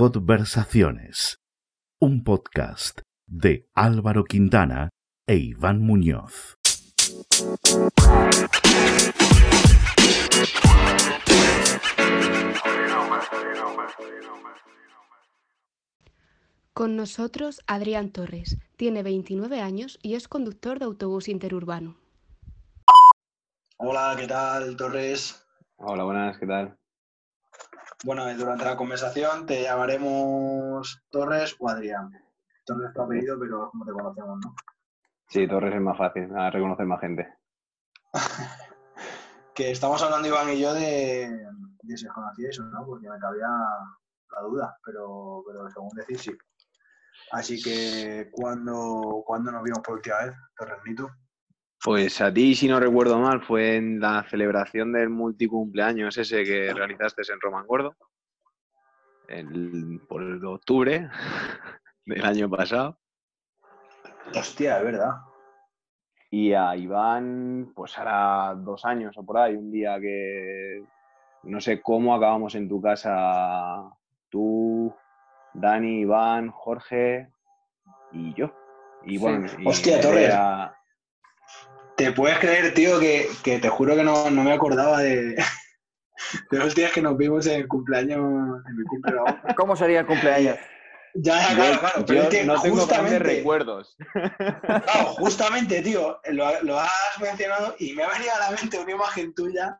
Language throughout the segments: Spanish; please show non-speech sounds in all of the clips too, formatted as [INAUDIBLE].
Conversaciones, un podcast de Álvaro Quintana e Iván Muñoz. Con nosotros Adrián Torres, tiene 29 años y es conductor de autobús interurbano. Hola, ¿qué tal, Torres? Hola, buenas, ¿qué tal? Bueno, eh, durante la conversación te llamaremos Torres o Adrián. Torres tu apellido, pero como te conocemos, ¿no? Sí, Torres es más fácil, a reconocer más gente. [LAUGHS] que estamos hablando Iván y yo de, de si os conocíais o no, porque me cabía la duda, pero, pero según decís sí. Así que, ¿cuándo, ¿cuándo nos vimos por última vez, Torresnito? Pues a ti, si no recuerdo mal, fue en la celebración del multicumpleaños ese que realizaste en Roman Gordo, el, por el de octubre [LAUGHS] del año pasado. Hostia, es verdad. Y a Iván, pues hará dos años o por ahí, un día que no sé cómo acabamos en tu casa, tú, Dani, Iván, Jorge y yo. Y bueno, y Hostia, Torres. ¿Te puedes creer, tío, que, que te juro que no, no, me acordaba de, de los días que nos vimos en el cumpleaños, en mi cumpleaños? ¿Cómo sería el cumpleaños? Ya, ya, claro, claro. Pero yo es que no tengo justamente, recuerdos. Claro, justamente, tío, lo, lo, has mencionado y me ha venido a la mente una imagen tuya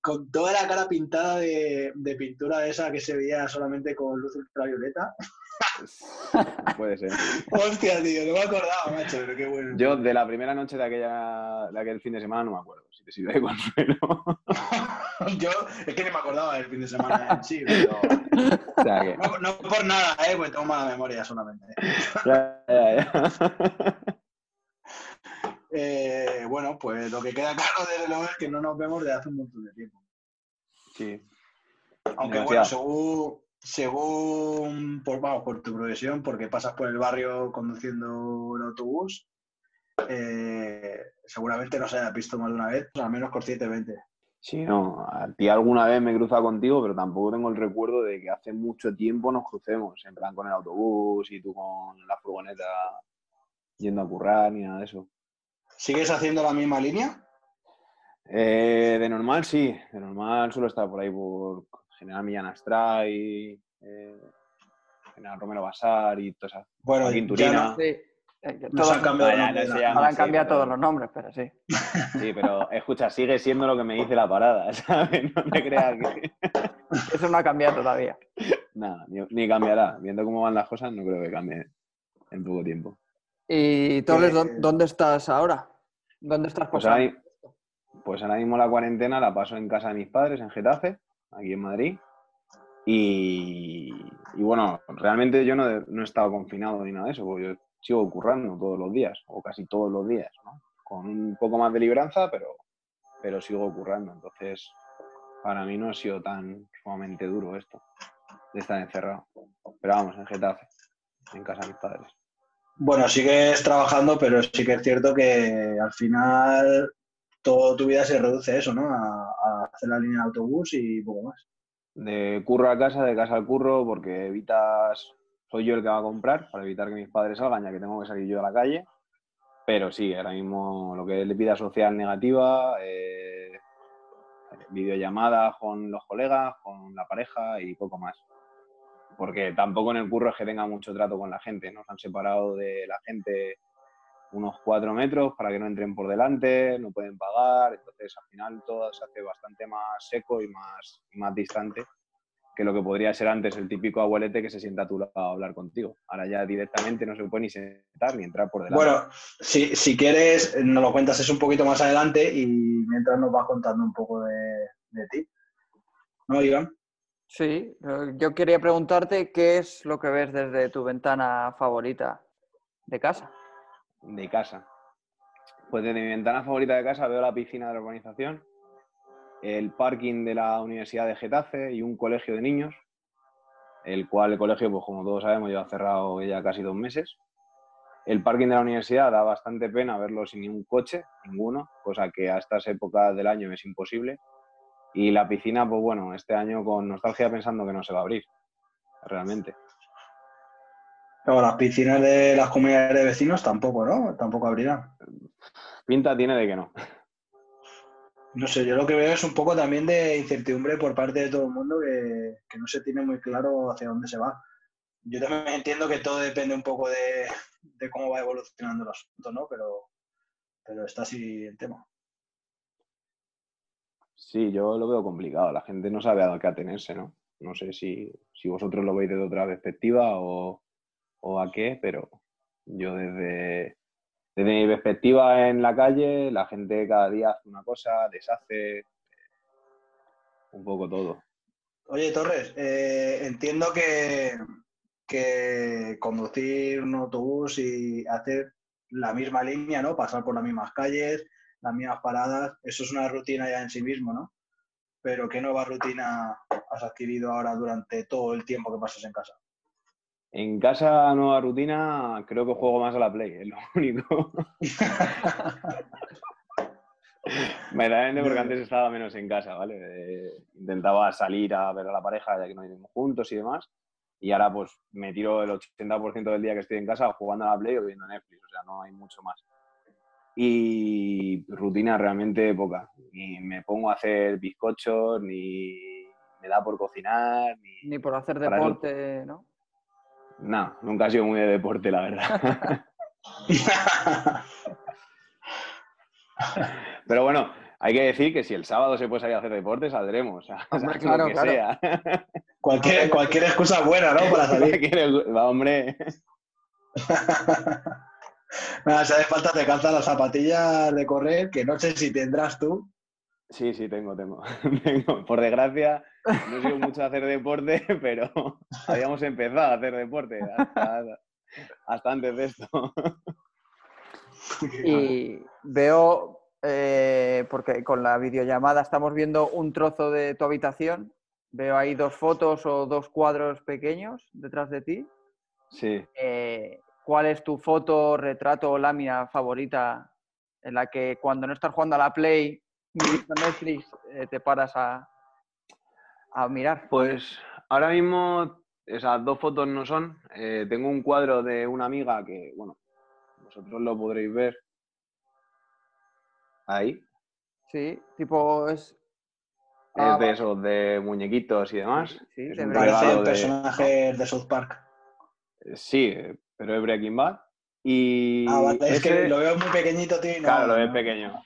con toda la cara pintada de, de pintura de esa que se veía solamente con luz ultravioleta. [LAUGHS] Puede ser. Hostia, tío, no me acordaba, macho, pero qué bueno. Yo de la primera noche de aquella de aquel fin de semana no me acuerdo, si te sirve de consuelo. [LAUGHS] Yo es que ni me acordaba del fin de semana en sí, [LAUGHS] pero... O sea que- No, no por nada, eh, pues tengo mala memoria solamente. Ya, ya, ya. Eh, bueno, pues lo que queda claro desde luego es que no nos vemos desde hace un montón de tiempo. Sí. Aunque Demasiado. bueno, según, según por, vamos, por tu profesión, porque pasas por el barrio conduciendo el autobús, eh, seguramente no se haya visto más de una vez, al menos conscientemente. Sí, no, a ti alguna vez me he cruzado contigo, pero tampoco tengo el recuerdo de que hace mucho tiempo nos crucemos, en plan con el autobús y tú con la furgoneta yendo a currar ni nada de eso. ¿Sigues haciendo la misma línea? Eh, de normal sí, de normal suelo estar por ahí por General Millán Astray, eh, General Romero Basar y todas esas. Bueno, Joaquín ya Turina. no- Sí. Eh, nos todos- han cambiado Ah, ya, ya han sí, cambiado pero- todos los nombres, pero sí. [LAUGHS] Sí, pero escucha, sigue siendo lo que me dice la parada, [LAUGHS] ¿sabes? No te creas que... [LAUGHS] Eso no ha cambiado todavía. Nada, ni, ni cambiará. Viendo cómo van las cosas, no creo que cambie en poco tiempo. Y Torres, Eh, ¿dó- ¿dónde estás ahora? ¿Dónde estás Pues ahora, pues ahora mismo la cuarentena la paso en casa de mis padres, en Getafe, aquí en Madrid. Y, y bueno, realmente yo no, he- no he estado confinado ni nada de eso, porque yo sigo currando todos los días, o casi todos los días, ¿no? Con un poco más de libranza, pero, pero sigo currando. Entonces, para mí no ha sido tan sumamente duro esto, de estar encerrado. Pero vamos, en Getafe, en casa de mis padres. Bueno, sigues trabajando, pero sí que es cierto que al final toda tu vida se reduce a eso, ¿no? A, a hacer la línea de autobús y poco más. de curro a casa, de casa al curro, porque evitas, soy yo el que va a comprar, para evitar que mis padres salgan, ya que tengo que salir yo a la calle. Pero sí, ahora mismo lo que es vida social negativa, eh, videollamadas con los colegas, con la pareja y poco más. Porque tampoco en el curro es que tenga mucho trato con la gente, nos han separado de la gente unos cuatro metros para que no entren por delante, no pueden pagar, entonces al final todo se hace bastante más seco y más, y más distante que lo que podría ser antes el típico abuelete que se sienta a tu lado a hablar contigo. Ahora ya directamente no se puede ni sentar ni entrar por delante. Bueno, si, si quieres, nos lo cuentas eso un poquito más adelante y mientras nos vas contando un poco de, de ti. ¿No, Iván? Sí, eh, yo quería preguntarte qué es lo que ves desde tu ventana favorita de casa. De casa. Pues desde mi ventana favorita de casa veo la piscina de la urbanización, el parking de la Universidad de Getafe y un colegio de niños, el cual el colegio, pues como todos sabemos, lleva cerrado ya casi dos meses. El parking de la universidad da bastante pena verlo sin ningún coche, ninguno, cosa que a estas épocas del año es imposible. Y la piscina, pues bueno, este año con nostalgia pensando que no se va a abrir. realmente. Pero las piscinas de las comunidades de vecinos tampoco, ¿no? Tampoco abrirán. Pinta tiene de que no. No sé, yo lo que veo es un poco también de incertidumbre por parte de todo el mundo que, que no se tiene muy claro hacia dónde se va. Yo también entiendo que todo depende un poco de, de cómo va evolucionando el asunto, ¿no? Pero, pero está así el tema. Sí, yo lo veo complicado. La gente no sabe a qué atenerse, ¿no? No sé si, si vosotros lo veis desde otra perspectiva o, o a qué, pero yo desde, desde mi perspectiva en la calle, la gente cada día hace una cosa, deshace un poco todo. Oye, Torres, eh, entiendo que, que conducir un autobús y hacer la misma línea, ¿no? Pasar por las mismas calles, las mismas paradas, eso es una rutina ya en sí mismo, ¿no? Pero ¿qué nueva rutina has adquirido ahora durante todo el tiempo que pasas en casa? En casa, nueva rutina, creo que juego más a la Play, es lo [LAUGHS] único. [LAUGHS] Verdaderamente porque antes estaba menos en casa, ¿vale? Eh, intentaba salir a ver a la pareja ya que no vivimos juntos y demás. Y ahora pues me tiro el 80% del día que estoy en casa jugando a la Play o viendo Netflix, o sea, no hay mucho más. Y rutina realmente poca. Ni me pongo a hacer bizcochos, ni me da por cocinar, ni... Ni por hacer deporte, ¿no? No, nunca ha sido muy de deporte, la verdad. [LAUGHS] Pero bueno, hay que decir que si el sábado se puede salir a hacer deporte, saldremos. O sea, Hombre, lo claro, que claro. sea. cualquier, cualquier excusa buena, ¿no? Para salir. Va, hombre. [LAUGHS] Nada, si hace falta te calzas las zapatillas de correr, que no sé si tendrás tú. Sí, sí, tengo, tengo. [LAUGHS] Tengo. Por desgracia, no he sido mucho a hacer deporte, [LAUGHS] pero [LAUGHS] habíamos empezado a hacer deporte hasta, hasta antes de esto. Y veo, eh, porque con la videollamada estamos viendo un trozo de tu habitación, veo ahí dos fotos o dos cuadros pequeños detrás de ti. Sí. Eh, ¿Cuál es tu foto, retrato o lámina favorita en la que cuando no estás jugando a la Play viendo Netflix eh, te paras a, a mirar? Pues ahora mismo esas dos fotos no son. Eh, tengo un cuadro de una amiga que, bueno, vosotros lo podréis ver. Ahí. Sí, tipo es... Es Ah, de vale. esos de muñequitos y demás. Sí, Es de un regalo de- personajes de South Park. Eh, Sí, pero es Breaking Bad. Y Ah, vale, es que lo veo muy pequeñito, tío. no- Claro, lo ves no- pequeño.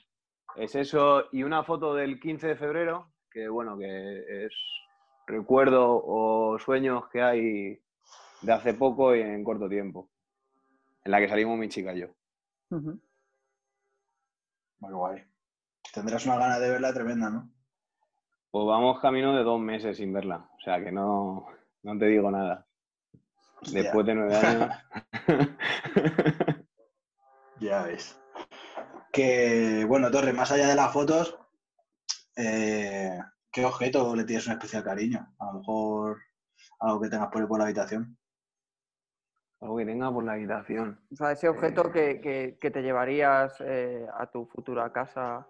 Es eso y una foto del 15 de febrero, que bueno, que es recuerdo o sueños que hay de hace poco y en corto tiempo, en la que salimos mi chica y yo. Ujú. Muy guay. Tendrás una gana de verla tremenda, ¿no? Pues vamos camino de dos meses sin verla, o sea que no, no te digo nada. Hostia. Después de nueve años. [LAUGHS] Ya ves. Que, bueno, Torres, más allá de las fotos, eh, ¿qué objeto le tienes un especial cariño? A lo mejor algo que tengas por ahí por la habitación. Algo que tenga por la habitación. O sea, ese objeto Eh. que, que- que te llevarías eh, a tu futura casa.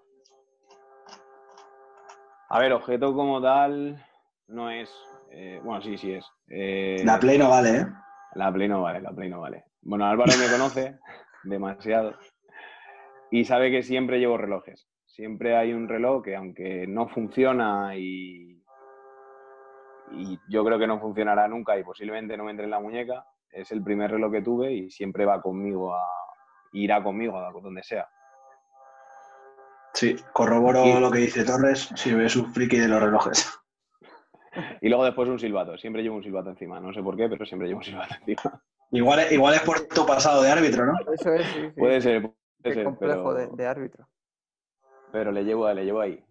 A ver, objeto como tal no es. eh, bueno, sí, sí es. Eh, La Play no vale, ¿eh? La Play no vale, la Play no vale. Bueno, Álvaro me conoce [LAUGHS] demasiado y sabe que siempre llevo relojes. Siempre hay un reloj que aunque no funciona y, y yo creo que no funcionará nunca y posiblemente no me entre en la muñeca, es el primer reloj que tuve y siempre va conmigo a irá conmigo a donde sea. Sí, corroboro Y- lo que dice Torres, si ves un friki de los relojes. [LAUGHS] Y luego después un silbato. Siempre llevo un silbato encima. No sé por qué, pero siempre llevo un silbato encima. Igual, es- igual es por tu pasado de árbitro, ¿no? Eso es, sí, sí. Puede ser, Qué complejo pero, de, de árbitro. pero le llevo, le llevo ahí.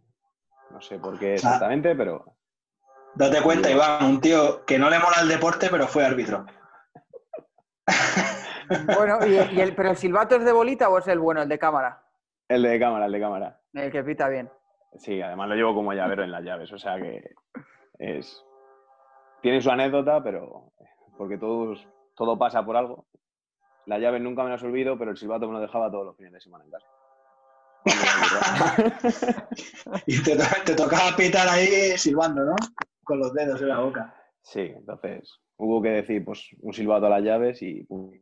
No sé por qué O sea, exactamente, pero Date cuenta, Iván, un tío que no le mola el deporte, pero fue árbitro. [LAUGHS] Bueno, y, y el, ¿pero el silbato es de bolita o es el bueno, el de cámara? el de cámara, el de cámara. El que pita bien. Sí, además lo llevo como llavero en las llaves, o sea que es... Tiene su anécdota, pero porque todos, todo pasa por algo. Las llaves nunca me las olvido, pero el silbato me lo dejaba todos los fines de semana en casa. [LAUGHS] Y te, te tocaba pitar ahí silbando, ¿no? Con los dedos en la boca. Sí, entonces, hubo que decir, pues, un silbato a las llaves y pum.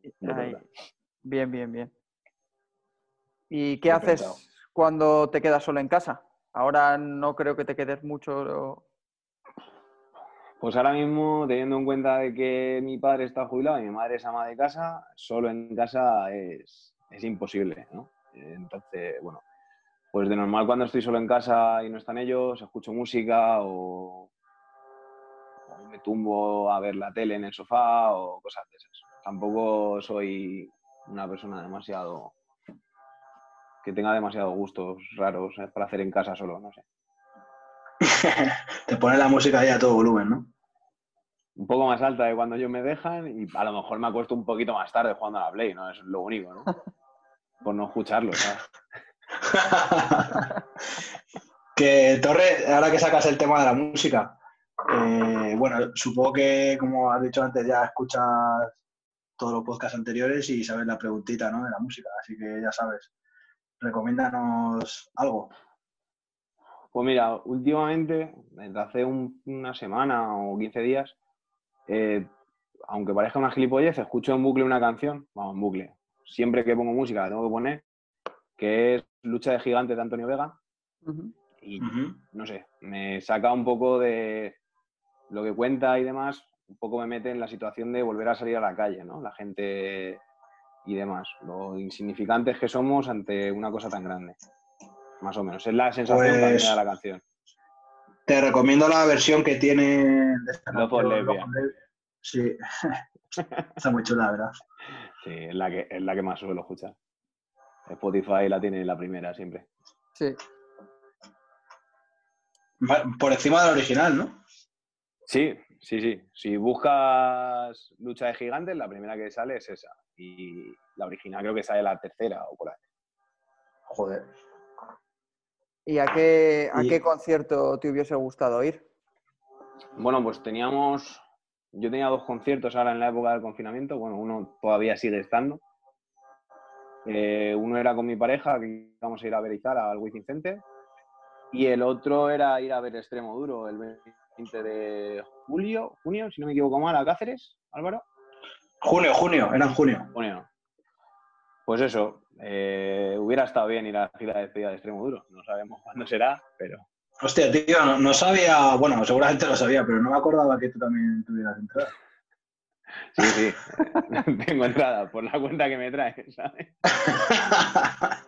Bien, bien, bien. ¿Y qué He haces pensado. cuando te quedas solo en casa? Ahora no creo que te quedes mucho. Pues ahora mismo, teniendo en cuenta de que mi padre está jubilado y mi madre es ama de casa, solo en casa es, es imposible, ¿no? Entonces, bueno, pues de normal cuando estoy solo en casa y no están ellos, escucho música o, me tumbo a ver la tele en el sofá o cosas de esas. Tampoco soy una persona demasiado que tenga demasiados gustos raros para hacer en casa solo, no sé. Te pone la música ahí a todo volumen, ¿no? un poco más alta de cuando ellos me dejan y a lo mejor me acuesto un poquito más tarde jugando a la Play, ¿no? Es lo único, ¿no? [LAUGHS] Por no escucharlo, ¿sabes? [LAUGHS] que Torres, ahora que sacas el tema de la música, eh, bueno, supongo que, como has dicho antes, ya escuchas todos los podcasts anteriores y sabes la preguntita, ¿no? De la música, así que ya sabes. Recomiéndanos algo. Pues mira, últimamente, desde hace un- una semana o 15 días, eh, aunque parezca una gilipollez, escucho en bucle una canción, vamos, en bucle. Siempre que pongo música la tengo que poner, que es Lucha de Gigantes de Antonio Vega. Y no sé, me saca un poco de lo que cuenta y demás, un poco me mete en la situación de volver a salir a la calle, ¿no? La gente y demás, lo insignificantes que somos ante una cosa tan grande. Más o menos, es la sensación que a mí me Pues- da la canción. Te recomiendo la versión que tiene de. Sí, [LAUGHS] está muy chula, ¿verdad? Sí, es la que, es la que más suelo escuchar. Spotify la tiene la primera siempre. Sí. Por encima del original, ¿no? Sí, sí, sí. Si buscas Lucha de Gigantes, la primera que sale es esa. Y la original creo que sale la tercera o por ahí. Joder. ¿Y a qué, a Y- qué concierto te hubiese gustado ir? Bueno, pues teníamos. Yo tenía dos conciertos ahora en la época del confinamiento. Bueno, uno todavía sigue estando. Eh, uno era con mi pareja, que íbamos a ir a ver Izara al Wizzing Center. Y el otro era ir a ver Extremo Duro el 20 de julio, junio, si no me equivoco mal, a Cáceres, Álvaro. Junio, junio, era en junio. Junio. Pues eso, eh, hubiera estado bien ir a la gira de despedida de Extremo Duro. No sabemos cuándo será, pero Hostia, tío, no, no sabía, bueno, seguramente lo sabía, pero no me acordaba que tú también tuvieras entrada. sí, sí. [LAUGHS] Tengo entrada por la cuenta que me trae, ¿sabes? [LAUGHS]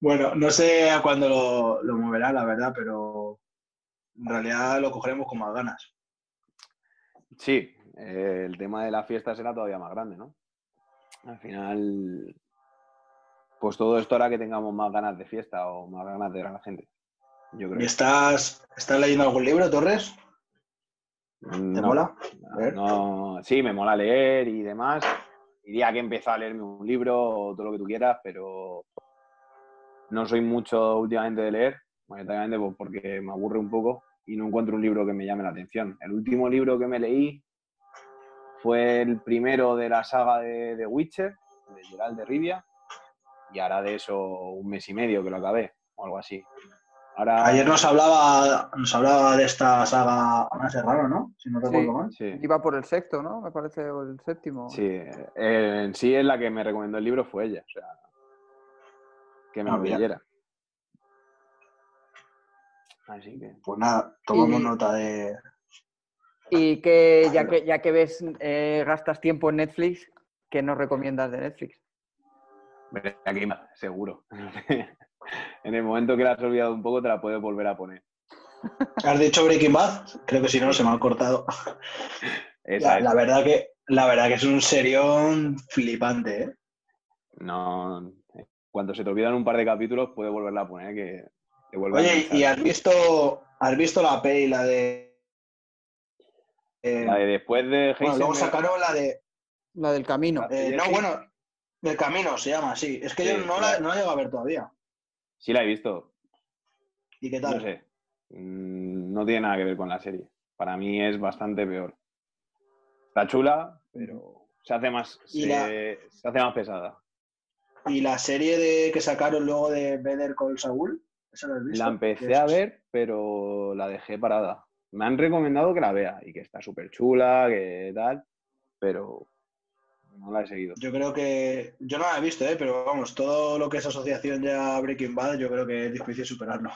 bueno, no sé a cuándo lo, lo moverá, la verdad, pero en realidad lo cogeremos con más ganas. Sí, eh, el tema de la fiesta será todavía más grande, ¿no? Al final, pues todo esto hará que tengamos más ganas de fiesta o más ganas de ver a la gente. Yo ¿Y estás, estás leyendo algún libro, Torres? ¿Te No, mola? A ver. no, sí, me mola leer y demás. Diría que empezar a leerme un libro o todo lo que tú quieras, pero no soy mucho últimamente de leer, mayoritariamente pues, porque me aburre un poco y no encuentro un libro que me llame la atención. El último libro que me leí fue el primero de la saga de Witcher, de Gerald de Rivia, y ahora de eso un mes y medio que lo acabé, o algo así. Ahora, Ayer nos hablaba, nos hablaba de esta saga Ana Serrano, ¿no? Si no Sí. recuerdo mal. Sí. Iba por el sexto, ¿no? Me parece, o el séptimo. Sí, eh, en sí es la que me recomendó el libro fue ella, o sea, que me Ah, lo leyera. Así que, Pues nada, tomamos Y- nota de. Y que ya que, ya que ves, eh, gastas tiempo en Netflix, ¿qué nos recomiendas de Netflix? Breaking Bad, seguro. [LAUGHS] en el momento que la has olvidado un poco, te la puedes volver a poner. ¿Has dicho Breaking Bad? Creo que si no, se me ha cortado. [LAUGHS] Esa La, verdad que, la verdad que es un serión flipante, ¿eh? No, cuando se te olvidan un par de capítulos, puedes volverla a poner que te vuelve a Oye. ¿y has visto, has visto la peli, la de. Eh, La de después de bueno, luego Heisenberg- sacaron la de. La del camino. eh, ¿De no, bueno, del camino se llama, sí. Es que Sí, yo no la, no la llego a ver todavía. Sí, la he visto. ¿Y qué tal? No sé. Mm, No tiene nada que ver con la serie. Para mí es bastante peor. Está chula, pero se hace más, se, la- se hace más pesada. ¿Y la serie de que sacaron luego de Better Call Saul? ¿Esa la has visto? La empecé a ver, pero la dejé parada. Me han recomendado que la vea y que está súper chula, que tal, pero no la he seguido. Yo creo que. Yo no la he visto, ¿eh? pero vamos, todo lo que es asociación ya Breaking Bad, yo creo que es difícil superarlo.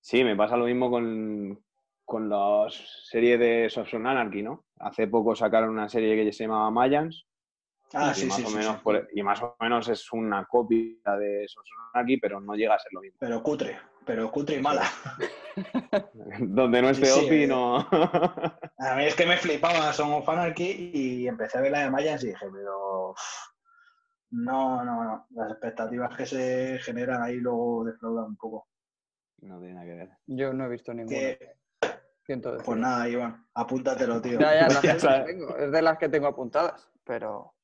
Sí, me pasa lo mismo con, con la serie de Sons of Anarchy, ¿no? Hace poco sacaron una serie que se llamaba Mayans. Ah, sí, más sí, o sí, menos sí. y más o menos es una copia de Sons of Anarchy, pero no llega a ser lo mismo. Pero cutre, pero cutre y mala. Donde no esté Sí, Opi, no. [LAUGHS] A mí es que me flipaba Son of Anarchy y empecé a ver la de Mayans y dije, pero. No, no, no. Las expectativas que se generan ahí luego defraudan un poco. no tiene nada que ver. Yo no he visto ninguna. Que, pues nada, Iván, apúntatelo, tío. Ya, [LAUGHS] ya, las Ya tengo, es de las que tengo apuntadas, pero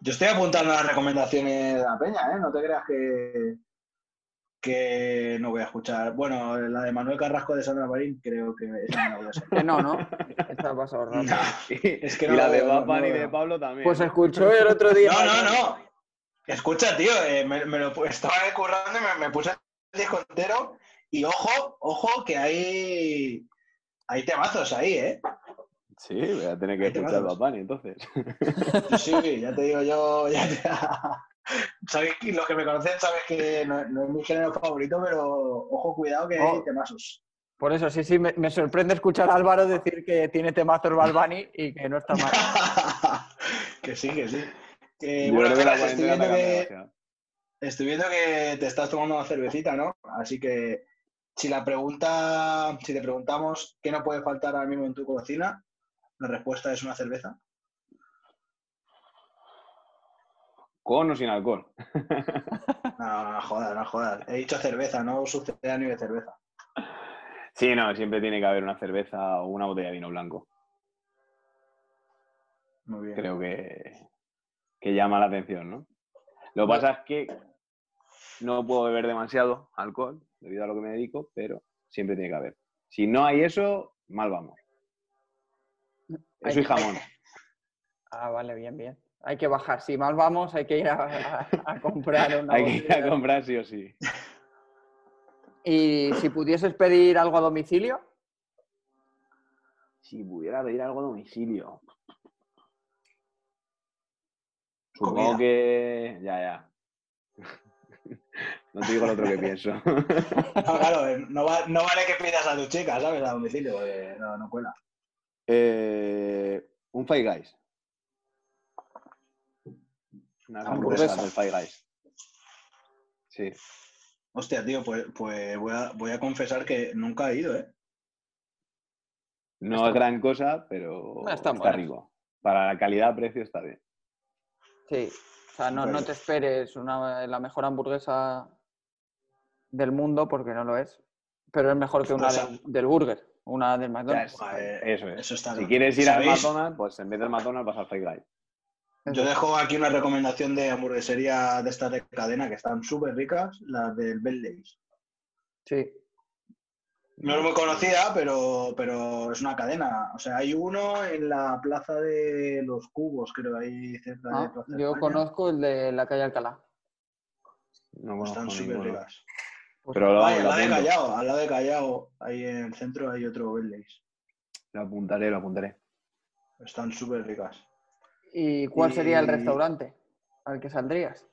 Yo estoy apuntando las recomendaciones de la peña, ¿eh? No te creas que, que no voy a escuchar. Bueno, la de Manuel Carrasco de Sandra Marín creo que esa no la voy a no, ¿no? Esta ha pasado rápido. No, es que y no la lo de Batman no y de. Pablo también. Pues escuchó el otro día. no, no, no. Escucha, tío, eh, me, me lo estaba currando y me, me puse el disco entero y ojo, ojo, que hay, hay temazos ahí, ¿eh? Sí, voy a tener que escuchar matas. Batman entonces. Sí, sí, ya te digo yo, ya te... [LAUGHS] Sabéis que los que me conocen sabes que no, no es mi género favorito, pero ojo, cuidado que hay Oh. temazos. Por eso, sí, sí, me, me sorprende escuchar a Álvaro decir que tiene temazos Balbani y que no está mal. [LAUGHS] que sí, que sí. Que, bueno, que la estoy viendo que, estoy viendo que te estás tomando una cervecita, ¿no? Así que si la pregunta, si te preguntamos qué no puede faltar ahora mismo en tu cocina, la respuesta es una cerveza. Con o sin alcohol. [LAUGHS] No, no, jodas, no jodas. He dicho cerveza, no sucedáneo de cerveza. Sí, no, siempre tiene que haber una cerveza o una botella de vino blanco. Muy bien. Creo que, que llama la atención, ¿no? Lo que pasa es que no puedo beber demasiado alcohol debido a lo que me dedico, pero siempre tiene que haber. Si no hay eso, mal vamos. Eso y jamón. [LAUGHS] Ah, vale, bien, bien. Hay que bajar. Si mal vamos, hay que ir a, a- a comprar [LAUGHS] una Hay que ir a comprar sí o sí. Y si pudieses pedir algo a domicilio, Si pudiera pedir algo a domicilio. Supongo Comida. que. Ya, ya. [LAUGHS] No te digo lo otro que pienso. [LAUGHS] No, claro, eh, no, va- no vale que pidas a tu chica, ¿sabes? A domicilio, porque no, no cuela. Eh, un Five Guys. Unas Hamburguesa. hamburguesas del Five Guys. Sí. Hostia, tío, pues, pues voy, a, voy a confesar que nunca he ido, ¿eh? No Está- es gran cosa, pero Ah, está está, rico. Para la calidad-precio está bien. sí. O sea, no, no te esperes una, la mejor hamburguesa del mundo, porque no lo es. Pero es mejor que una Pues, del, del burger, una del McDonald's. es- eso es. Eso está Si quieres ir al. McDonald's, pues en vez del McDonald's vas al Five Guys. Yo dejo aquí una recomendación de hamburguesería de estas de cadena que están súper ricas, las del Bentley's. Sí. No es muy conocida, pero, pero es una cadena. O sea, hay uno en la plaza de los cubos, creo, ahí cerca de Ah, Plaza yo España. conozco el de la calle Alcalá. No conozco Están súper ricas. Pero lo, Ay, al lo lado de. Callao, al lado de Callao, ahí en el centro hay otro Bentley's. Lo apuntaré, lo apuntaré. Están súper ricas. ¿Y cuál sería el restaurante al que saldrías?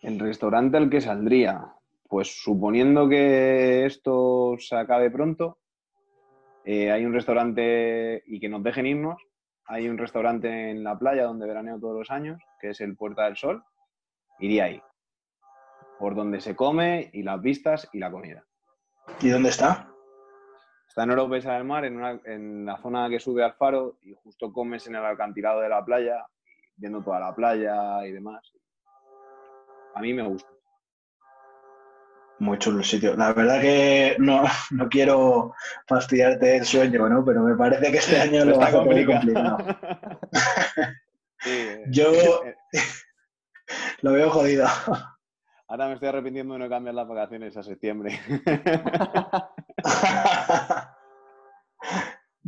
El restaurante al que saldría, pues suponiendo que esto se acabe pronto, eh, hay un restaurante y que nos dejen irnos. Hay un restaurante en la playa donde veraneo todos los años, que es el Puerta del Sol. Iría ahí. Por donde se come y las vistas y la comida. ¿Y dónde está? Está en Oropesa del Mar, en, una- en la zona que sube al faro, y justo comes en el acantilado de la playa, viendo toda la playa y demás. A mí me gusta. Muy chulo el sitio. La verdad que no, no quiero fastidiarte el sueño, ¿no? Pero me parece que este [LAUGHS] año lo Está vas a. [LAUGHS] Sí, eh, Yo [LAUGHS] eh, lo veo jodido. Ahora me estoy arrepintiendo de no cambiar las vacaciones a septiembre.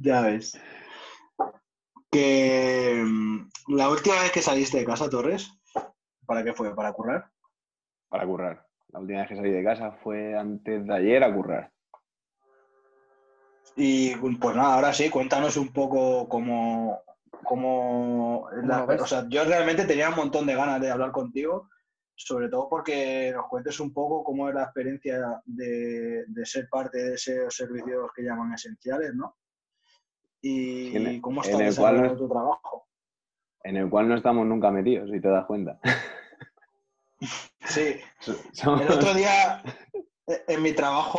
Ya ves. Que mm, la última vez que saliste de casa, Torres, ¿para qué fue? ¿Para currar? Para currar. La última vez que salí de casa fue antes de ayer a currar. Y pues nada, ahora sí, cuéntanos un poco cómo, cómo la- o sea, yo realmente tenía un montón de ganas de hablar contigo, sobre todo porque nos cuentes un poco cómo es la experiencia de, de ser parte de esos servicios que llaman esenciales, ¿no? Y, En el- cómo en está desarrollando cual- tu trabajo. En el cual no estamos nunca metidos, si te das cuenta. Sí, [LAUGHS] Somos- El otro día, eh, en mi trabajo,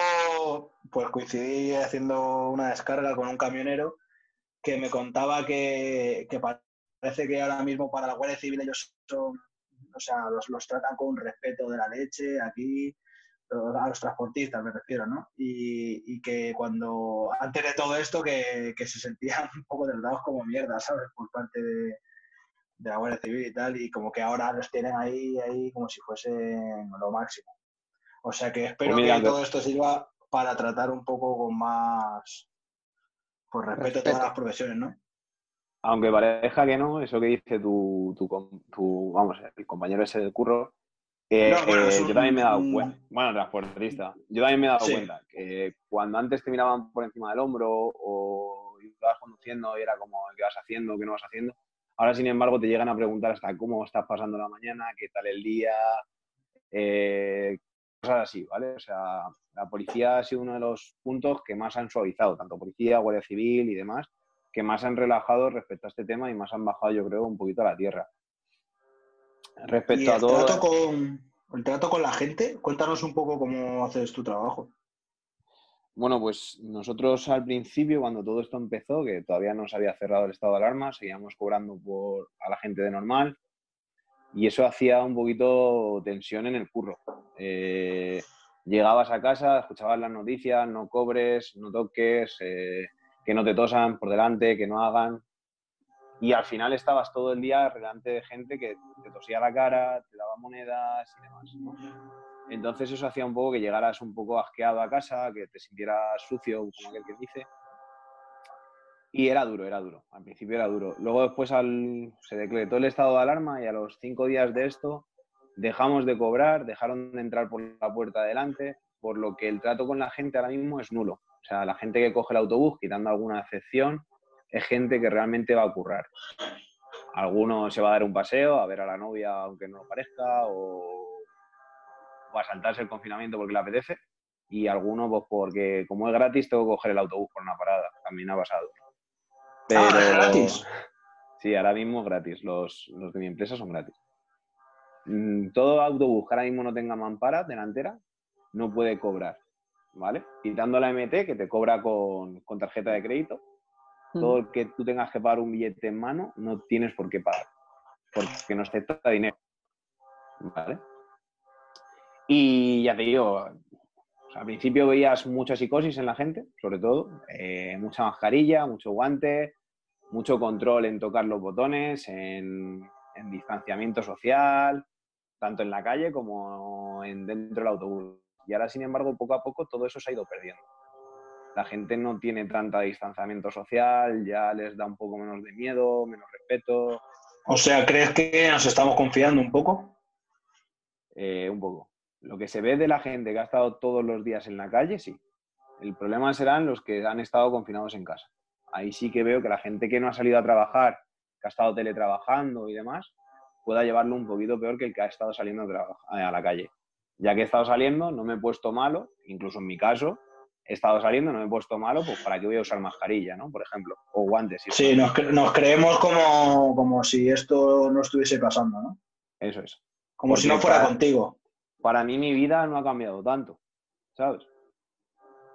pues coincidí haciendo una descarga con un camionero que me contaba que, que parece que ahora mismo para la Guardia Civil ellos son, o sea, los, los tratan con un respeto de la leche aquí, a los transportistas me refiero, ¿no? Y, y que cuando, antes de todo esto, que, que se sentían [LAUGHS] un poco tratados como mierda, ¿sabes? Por parte de, de la Guardia Civil y tal, y como que ahora los tienen ahí, ahí como si fuesen lo máximo. O sea que espero Pues que todo esto sirva para tratar un poco con más pues respeto a todas Respeto. las profesiones, ¿no? Aunque parezca que no, eso que dice tu, tu, tu- vamos, el compañero ese del curro, eh, No, bueno, eh, es un- yo también me he dado cuenta, bueno, transportista, yo también me he dado Sí. cuenta que cuando antes te miraban por encima del hombro o ibas conduciendo y era como qué vas haciendo, qué no vas haciendo, ahora sin embargo te llegan a preguntar hasta cómo estás pasando la mañana, qué tal el día, eh, cosas así, ¿vale? O sea, la policía ha sido uno de los puntos que más han suavizado, tanto policía, guardia civil y demás, que más han relajado respecto a este tema y más han bajado, yo creo, un poquito a la tierra. Y Respecto a el todo. trato con el trato con la gente, cuéntanos un poco cómo haces tu trabajo. Bueno, pues nosotros al principio, cuando todo esto empezó, que todavía no se había cerrado el estado de alarma, seguíamos cobrando por, a la gente de normal y eso hacía un poquito tensión en el curro. Eh, llegabas a casa, escuchabas las noticias, no cobres, no toques, eh, que no te tosan por delante, que no hagan. Y al final estabas todo el día delante de gente que te tosía la cara, te daba monedas y demás. Entonces eso hacía un poco que llegaras un poco asqueado a casa, que te sintieras sucio, como aquel que dice. Y era duro, era duro. Al principio era duro. Luego después se decretó el estado de alarma y a los cinco días de esto dejamos de cobrar, dejaron de entrar por la puerta adelante, por lo que el trato con la gente ahora mismo es nulo. O sea, la gente que coge el autobús, quitando alguna excepción, es gente que realmente va a currar. Alguno se va a dar un paseo, a ver a la novia aunque no lo parezca, o, o a saltarse el confinamiento porque le apetece. Y alguno, pues porque como es gratis, tengo que coger el autobús por una parada. También ha pasado. Ah, ¿es gratis? Sí, ahora mismo es gratis. Los, los de mi empresa son gratis. Mm, Todo autobús que ahora mismo no tenga mampara delantera no puede cobrar. ¿Vale? Quitando la MT que te cobra con, con tarjeta de crédito, todo el que tú tengas que pagar un billete en mano, no tienes por qué pagar, porque no acepta dinero. ¿Vale? Y ya te digo, al principio veías mucha psicosis en la gente, sobre todo, eh, mucha mascarilla, mucho guante, mucho control en tocar los botones, en, en distanciamiento social, tanto en la calle como en, dentro del autobús. Y ahora, sin embargo, poco a poco todo eso se ha ido perdiendo la gente no tiene tanta distanciamiento social, ya les da un poco menos de miedo, menos respeto, O sea, ¿crees que nos estamos confiando un poco? eh, un poco. Lo que se ve de la gente que ha estado todos los días en la calle, sí. El problema serán los que han estado confinados en casa. Ahí sí que veo que la gente que no ha salido a trabajar, que ha estado teletrabajando y demás, pueda llevarlo un poquito peor que el que ha estado saliendo a, a la calle. Ya que he estado saliendo, no me he puesto malo, incluso en mi caso, he estado saliendo, no me he puesto malo, pues para qué voy a usar mascarilla, ¿no? Por ejemplo, o guantes. si Sí, nos, cre- nos creemos como, como si esto no estuviese pasando, ¿no? Eso es. Como si no fuera para- contigo. para mí mi vida no ha cambiado tanto, ¿sabes?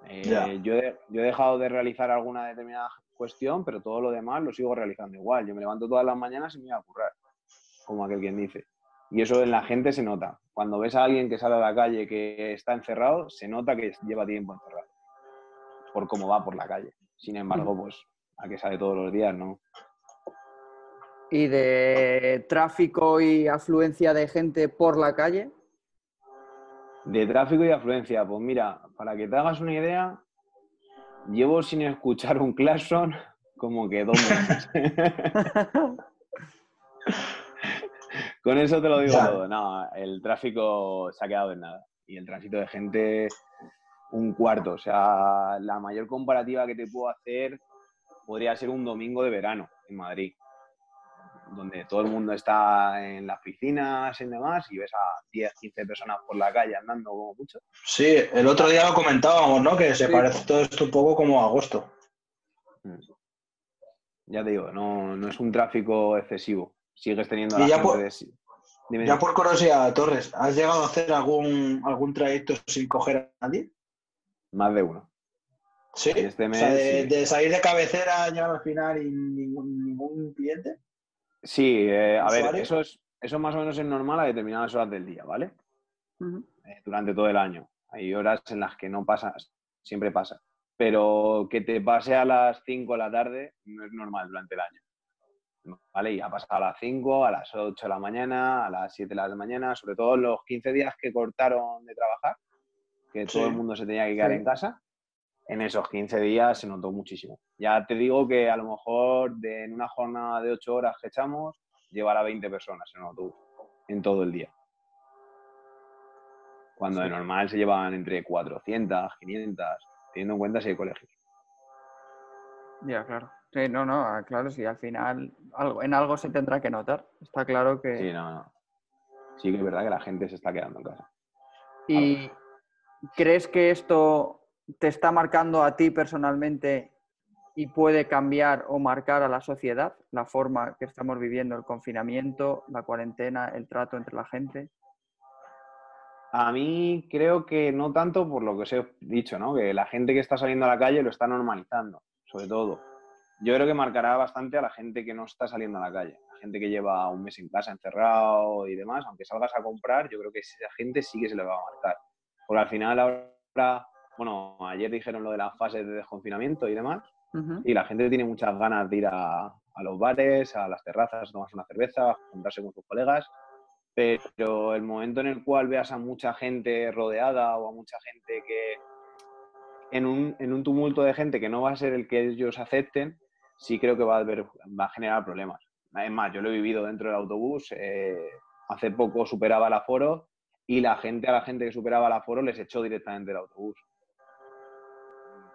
Eh, yo, he, yo he dejado de realizar alguna determinada cuestión, pero todo lo demás lo sigo realizando igual. Yo me levanto todas las mañanas y me voy a currar, como aquel quien dice. Y eso en la gente se nota. Cuando ves a alguien que sale a la calle que está encerrado, se nota que lleva tiempo encerrado, por cómo va por la calle. Sin embargo, pues a que sale todos los días, ¿no? Y de tráfico y afluencia de gente por la calle. De tráfico y afluencia, pues mira, para que te hagas una idea, llevo sin escuchar un claxon como que dos meses. [LAUGHS] Con eso te lo digo todo. No, el tráfico se ha quedado en nada. Y el tránsito de gente, un cuarto. O sea, la mayor comparativa que te puedo hacer podría ser un domingo de verano en Madrid, donde todo el mundo está en las piscinas y demás y ves a 10, 15 personas por la calle andando como mucho. Sí, el otro día lo comentábamos, ¿no? Que se parece todo esto un poco como a agosto. Mm. Ya te digo, no, no es un tráfico excesivo. Sigues teniendo la ya gente por- de- Dime, Ya dime. por curiosidad, Torres, ¿has llegado a hacer algún, algún trayecto sin coger a nadie? Más de uno. Sí. Este o sea, mes, de, sí. de salir de cabecera, llegar al final y ningún, ningún cliente. Sí, eh, a ver, eso es, eso más o menos es normal a determinadas horas del día, ¿vale? Eh, durante todo el año. Hay horas en las que no pasa, siempre pasa. Pero que te pase a las 5 de la tarde no es normal durante el año. ¿Vale? Y ha pasado a las 5, a las 8 de la mañana, a las 7 de la mañana, sobre todo los 15 días que cortaron de trabajar, que Sí. todo el mundo se tenía que quedar Sí. en casa. En esos 15 días se notó muchísimo. Ya te digo que a lo mejor de, en una jornada de 8 horas que echamos, llevar a 20 personas en autobús en todo el día. Cuando de normal se llevaban entre 400, 500, teniendo en cuenta si hay colegios. Ya, claro. Sí, no, no, ah, claro, sí, al final algo, en algo se tendrá que notar. Está claro que... Sí, no, no. Sí que es verdad que la gente se está quedando en casa. ¿Y crees que esto te está marcando a ti personalmente y puede cambiar o marcar a la sociedad la forma que estamos viviendo el confinamiento, la cuarentena, el trato entre la gente? A mí creo que no tanto por lo que os he dicho, ¿no? Que la gente que está saliendo a la calle lo está normalizando, sobre todo. Yo creo que marcará bastante a la gente que no está saliendo a la calle. La gente que lleva un mes en casa encerrado y demás, aunque salgas a comprar, yo creo que esa gente sí que se le va a marcar. Porque al final ahora, bueno, ayer dijeron lo de las fases de desconfinamiento y demás, y la gente tiene muchas ganas de ir a, a los bares, a las terrazas, a tomarse una cerveza, a juntarse con sus colegas, pero el momento en el cual veas a mucha gente rodeada o a mucha gente que en un, en un tumulto de gente que no va a ser el que ellos acepten, sí creo que va a, haber, va a generar problemas. Es más, yo lo he vivido dentro del autobús, eh, hace poco superaba el aforo y la gente a la gente que superaba el aforo les echó directamente del autobús.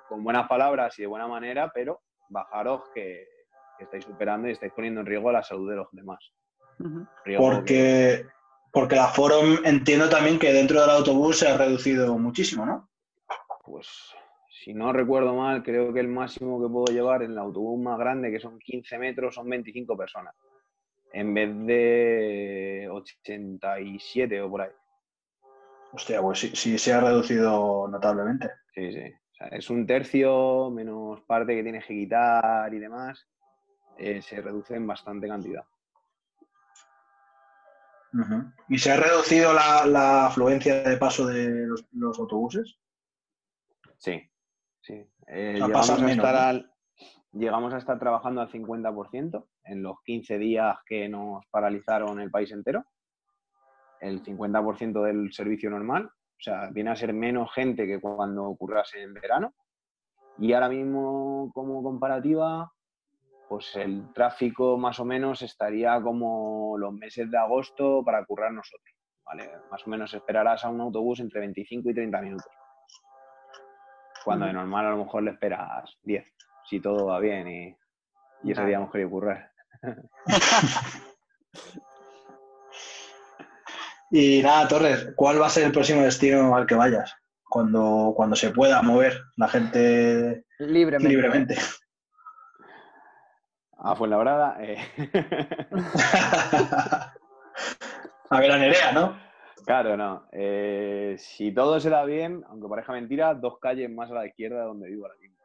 Con buenas palabras y de buena manera, pero bajaros que, que estáis superando y estáis poniendo en riesgo la salud de los demás. Riesgo que- Porque, porque la Forum entiendo también que dentro del autobús se ha reducido muchísimo, ¿no? Pues si no recuerdo mal, creo que el máximo que puedo llevar en el autobús más grande, que son 15 metros, son 25 personas. En vez de 87 o por ahí. Hostia, pues sí, sí se ha reducido notablemente. Sí, sí. O sea, es un tercio menos parte que tienes que quitar y demás. eh, se reduce en bastante cantidad. ¿Y se ha reducido la, la afluencia de paso de los, los autobuses? Sí, sí. Eh, O sea, llegamos, a menos, estar llegamos a estar trabajando al 50% en los 15 días que nos paralizaron el país entero. El 50% del servicio normal. O sea, viene a ser menos gente que cuando ocurrase en verano. Y ahora mismo, como comparativa, pues el tráfico más o menos estaría como los meses de agosto para currar nosotros. ¿vale? Más o menos esperarás a un autobús entre 25 y 30 minutos. Cuando de normal a lo mejor le esperas 10, si todo va bien y, y ese día hemos querido currar. [LAUGHS] Y nada, Torres, ¿cuál va a ser el próximo destino al que vayas? Cuando, cuando se pueda mover la gente Libremente. libremente. [LAUGHS] A Fuenlabrada, eh, [LAUGHS] a ver a Nerea, ¿no? claro, no. Eh, si todo se da bien, aunque parezca mentira, dos calles más a la izquierda de donde vivo ahora mismo.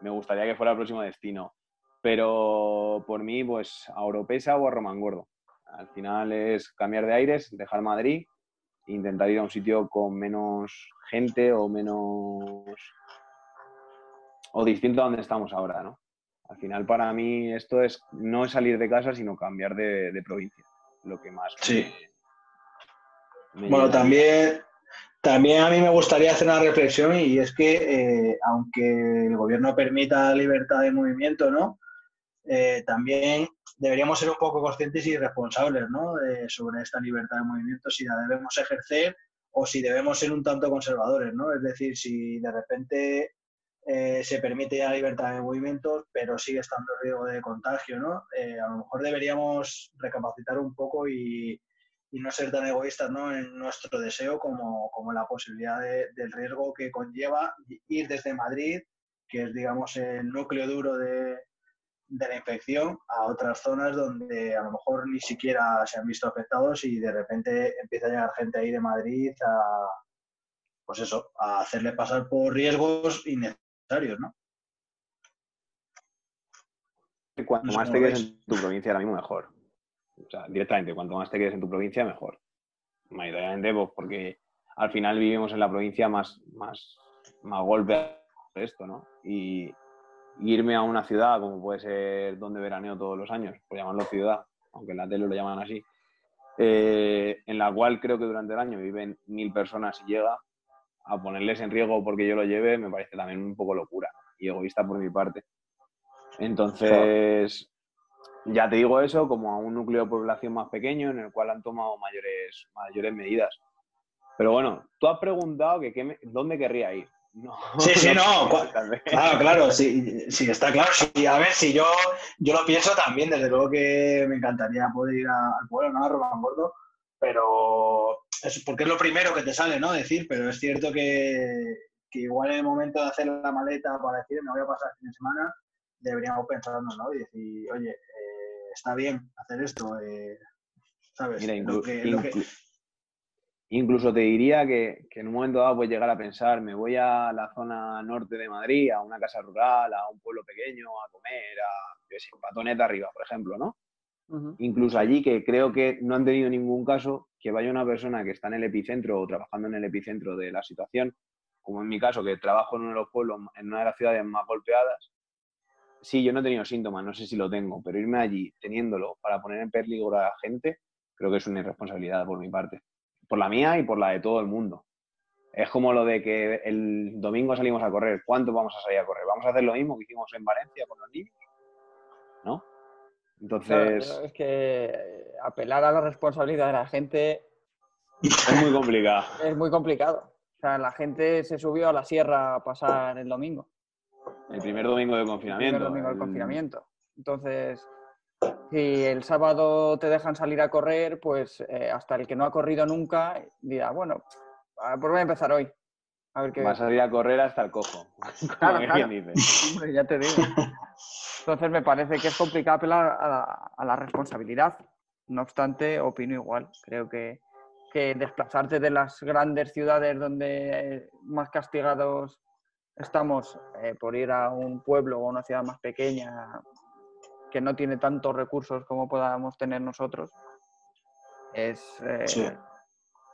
Me gustaría que fuera el próximo destino. Pero por mí, pues a Oropesa o a Romangordo. Al final es cambiar de aires, dejar Madrid e intentar ir a un sitio con menos gente o menos. o distinto a donde estamos ahora, ¿no? Al final, para mí, esto es no es salir de casa, sino cambiar de, de provincia. Lo que más. Sí. me Bueno, también, también a mí me gustaría hacer una reflexión y es que eh, aunque el gobierno permita libertad de movimiento, ¿no? Eh, también deberíamos ser un poco conscientes y responsables, ¿no? De- sobre esta libertad de movimiento, si la debemos ejercer o si debemos ser un tanto conservadores, ¿no? Es decir, si de repente eh, se permite la libertad de movimientos, pero sigue estando el riesgo de contagio, ¿no? Eh, a lo mejor deberíamos recapacitar un poco y, no ser tan egoístas ¿no? en nuestro deseo como, como la posibilidad del riesgo que conlleva ir desde Madrid, que es, digamos, el núcleo duro de, de la infección a otras zonas donde a lo mejor ni siquiera se han visto afectados y de repente empieza a llegar gente ahí de Madrid a, pues eso, a hacerle pasar por riesgos innecesarios, ¿no? Cuanto más te quedes en tu provincia ahora mismo, mejor. O sea, directamente, cuanto más te quedes en tu provincia, mejor. Mayoritariamente, pues porque al final vivimos en la provincia más, más, más golpe esto, ¿no? Y, irme a una ciudad, como puede ser donde veraneo todos los años, por llamarlo ciudad, aunque en la tele lo llaman así, eh, en la cual creo que durante el año viven mil personas y llega, a ponerles en riesgo porque yo lo lleve me parece también un poco locura y egoísta por mi parte. Entonces, ya te digo eso, como a un núcleo de población más pequeño en el cual han tomado mayores, mayores medidas. Pero bueno, tú has preguntado que, dónde querría ir. Sí, sí, no. [LAUGHS] Claro, claro, sí, sí, está claro. a ver, si yo, yo lo pienso también, desde luego que me encantaría poder ir al pueblo, ¿no? A Roban Gordo, pero es porque es lo primero que te sale, ¿no? Decir, pero es cierto que, igual en el momento de hacer la maleta para decir, me voy a pasar el fin de semana, deberíamos pensarlo, ¿no? Y decir, oye, eh, está bien hacer esto, eh, ¿sabes? Mira, Incluso te diría que, en un momento dado puedes llegar a pensar, me voy a la zona norte de Madrid, a una casa rural, a un pueblo pequeño, a comer, a, yo sé, Patoneta arriba, por ejemplo, ¿no? Incluso allí, que creo que no han tenido ningún caso, que vaya una persona que está en el epicentro o trabajando en el epicentro de la situación, como en mi caso, que trabajo en uno de los pueblos, en una de las ciudades más golpeadas, sí, yo no he tenido síntomas, no sé si lo tengo, pero irme allí teniéndolo para poner en peligro a la gente, creo que es una irresponsabilidad por mi parte por la mía y por la de todo el mundo. Es como lo de que el domingo salimos a correr. ¿Cuánto vamos a salir a correr? ¿Vamos a hacer lo mismo que hicimos en Valencia con los niños? ¿No? Entonces. es que apelar a la responsabilidad de la gente. Es muy complicado. [LAUGHS] Es muy complicado. O sea, la gente se subió a la sierra a pasar el domingo. El primer domingo de confinamiento. El primer domingo de confinamiento. Entonces, si el sábado te dejan salir a correr, pues eh, hasta el que no ha corrido nunca dirá, bueno, ah, pues voy a empezar hoy. A ver qué... Va a salir a correr hasta el cojo. [LAUGHS] [LAUGHS] Claro, claro. ya te digo. Entonces me parece que es complicado apelar a la, responsabilidad. No obstante, opino igual. Creo que, que desplazarte de las grandes ciudades donde más castigados estamos eh, por ir a un pueblo o una ciudad más pequeña que no tiene tantos recursos como podamos tener nosotros, es eh,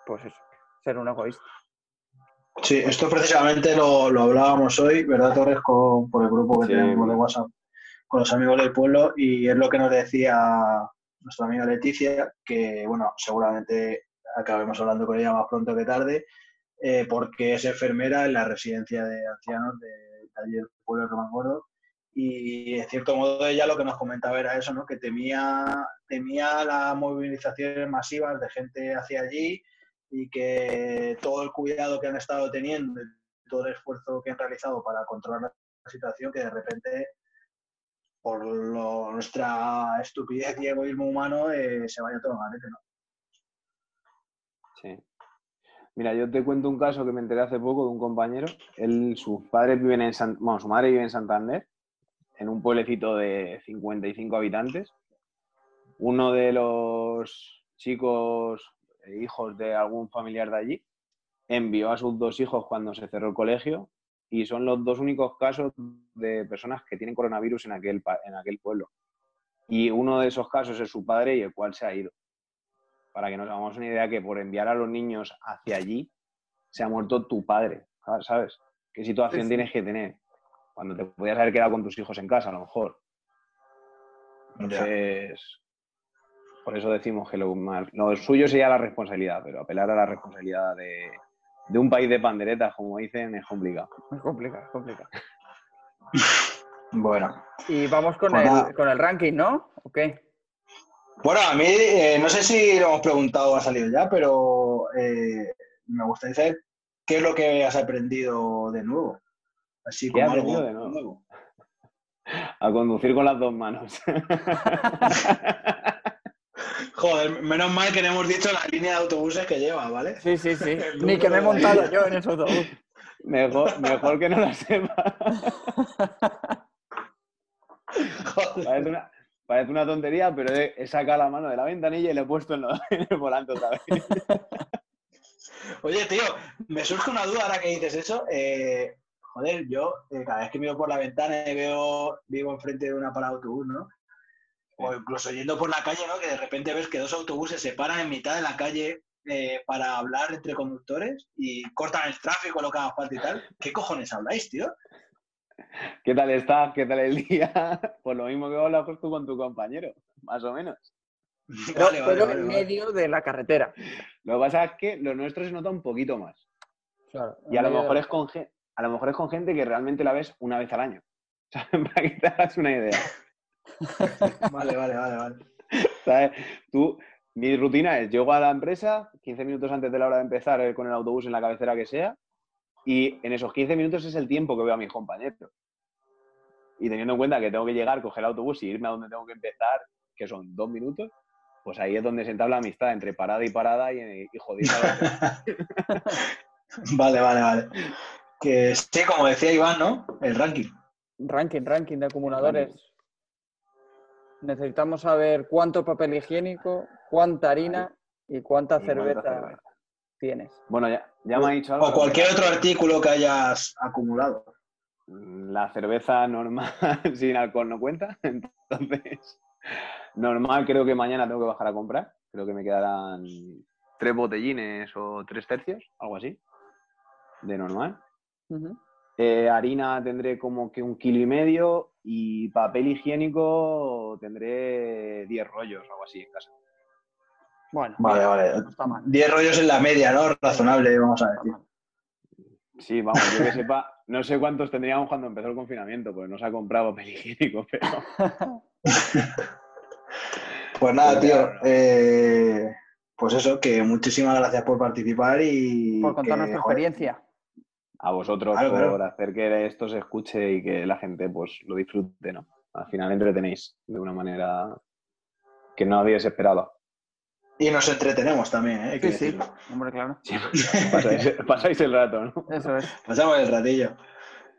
pues eso, ser un egoísta. Sí, esto precisamente lo, hablábamos hoy, ¿verdad, Torres? Con, por el grupo que tenemos de WhatsApp con los amigos del pueblo y es lo que nos decía nuestra amiga Leticia, que bueno, seguramente acabemos hablando con ella más pronto que tarde, eh, porque es enfermera en la residencia de ancianos de, de del pueblo de Román Gordo y en cierto modo ella lo que nos comentaba era eso, ¿no? que temía, temía las movilizaciones masivas de gente hacia allí y que todo el cuidado que han estado teniendo, todo el esfuerzo que han realizado para controlar la situación, que de repente, por nuestra estupidez y egoísmo humano, eh, se vaya todo mal, ¿no? Sí. Mira, yo te cuento un caso que me enteré hace poco de un compañero. Él, sus padres viven en San, bueno, su madre vive en Santander en un pueblecito de 55 habitantes. Uno de los chicos, eh, hijos de algún familiar de allí, envió a sus dos hijos cuando se cerró el colegio y son los dos únicos casos de personas que tienen coronavirus en aquel, en aquel pueblo. Y uno de esos casos es su padre y el cual se ha ido. Para que nos hagamos una idea que por enviar a los niños hacia allí se ha muerto tu padre, ¿sabes? ¿Qué situación tienes que tener? Cuando te podías haber quedado con tus hijos en casa, a lo mejor. Entonces, por eso decimos que lo, lo, suyo sería la responsabilidad, pero apelar a la responsabilidad de, un país de panderetas, como dicen, es complicado. Es complicado, es complicado. [LAUGHS] bueno. Y vamos con, pues el, con el ranking, ¿no? ¿O Bueno, a mí, eh, no sé si lo hemos preguntado o ha salido ya, pero eh, me gustaría saber qué es lo que has aprendido de nuevo. Así ¿Qué he como algo de nuevo? nuevo. A conducir con las dos manos. [LAUGHS] Joder, menos mal que no hemos dicho la línea de autobuses que lleva, ¿vale? Sí, sí, sí. [LAUGHS] Ni que me he la montado yo en [LAUGHS] ese autobús. mejor, mejor que no lo sepa. Joder. Parece una, parece una tontería, pero he, he sacado la mano de la ventanilla y le he puesto en, lo- en el volante otra vez. Oye, tío, me surge una duda ahora que dices eso. Eh, joder, yo eh, cada vez que miro por la ventana y veo, vivo enfrente de una parada de autobús, ¿no? O incluso yendo por la calle, ¿no? Que de repente ves que dos autobuses se paran en mitad de la calle eh, para hablar entre conductores y cortan el tráfico, lo que haga falta y tal. ¿Qué cojones habláis, tío? ¿Qué tal estás? ¿Qué tal el día? [LAUGHS] Pues lo mismo que hablas tú con tu compañero, más o menos. [LAUGHS] Pero, Vale, vale, pero vale, en medio de la carretera. Lo que pasa es que lo nuestro se nota un poquito más. Claro. Y a lo mejor es con, gen- a lo mejor es con gente que realmente la ves una vez al año. [LAUGHS] ¿Sabes? Para que te hagas una idea. [LAUGHS] Vale, vale, vale, vale. ¿Sabes? Tú, mi rutina es, llego a la empresa 15 minutos antes de la hora de empezar eh, con el autobús en la cabecera que sea, y en esos 15 minutos es el tiempo que veo a mis compañeros. Y teniendo en cuenta que tengo que llegar, coger el autobús y irme a donde tengo que empezar, que son dos minutos, pues ahí es donde se entabla la amistad entre parada y parada y, y jodida. [LAUGHS] Vale, vale, vale. Que sí, como decía Iván, ¿no? El ranking. Ranking, ranking de acumuladores. Necesitamos saber cuánto papel higiénico, cuánta harina y cuánta Y cuánta cerveza cerveza. tienes. Bueno, ya, ya me ha dicho algo. O cualquier otro artículo que hayas acumulado. La cerveza normal [LAUGHS] sin alcohol no cuenta. [LAUGHS] Entonces, normal creo que mañana tengo que bajar a comprar. Creo que me quedarán tres botellines o tres tercios, algo así, de normal. Eh, harina tendré como que un kilo y medio y papel higiénico tendré 10 rollos o algo así en casa. Bueno, Vale, vale. no está mal. 10 rollos en la media, ¿no? Razonable, vamos a decir. Sí, vamos, yo que sepa, no sé cuántos tendríamos cuando empezó el confinamiento, pues no se ha comprado papel higiénico, [LAUGHS] pero [LAUGHS] Pues nada, tío. eh, pues eso, que muchísimas gracias por participar y. Por contar que, nuestra joder, experiencia. A vosotros Claro, por claro. hacer que esto se escuche y que la gente pues lo disfrute, ¿no? Al final entretenéis de una manera que no habíais esperado. Y nos entretenemos también, ¿eh? Hay que Sí, sí, hombre, claro. Pasáis, [LAUGHS] pasáis el rato, ¿no? Eso es. Pasamos el ratillo.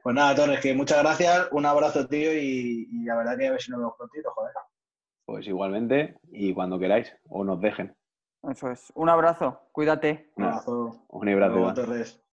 Pues nada, Torres, que muchas gracias, un abrazo, tío, y, y la verdad que a ver si nos vemos prontito, joder. Pues igualmente y cuando queráis o nos dejen. Eso es. Un abrazo. Cuídate. Un abrazo. Un abrazo. Torres.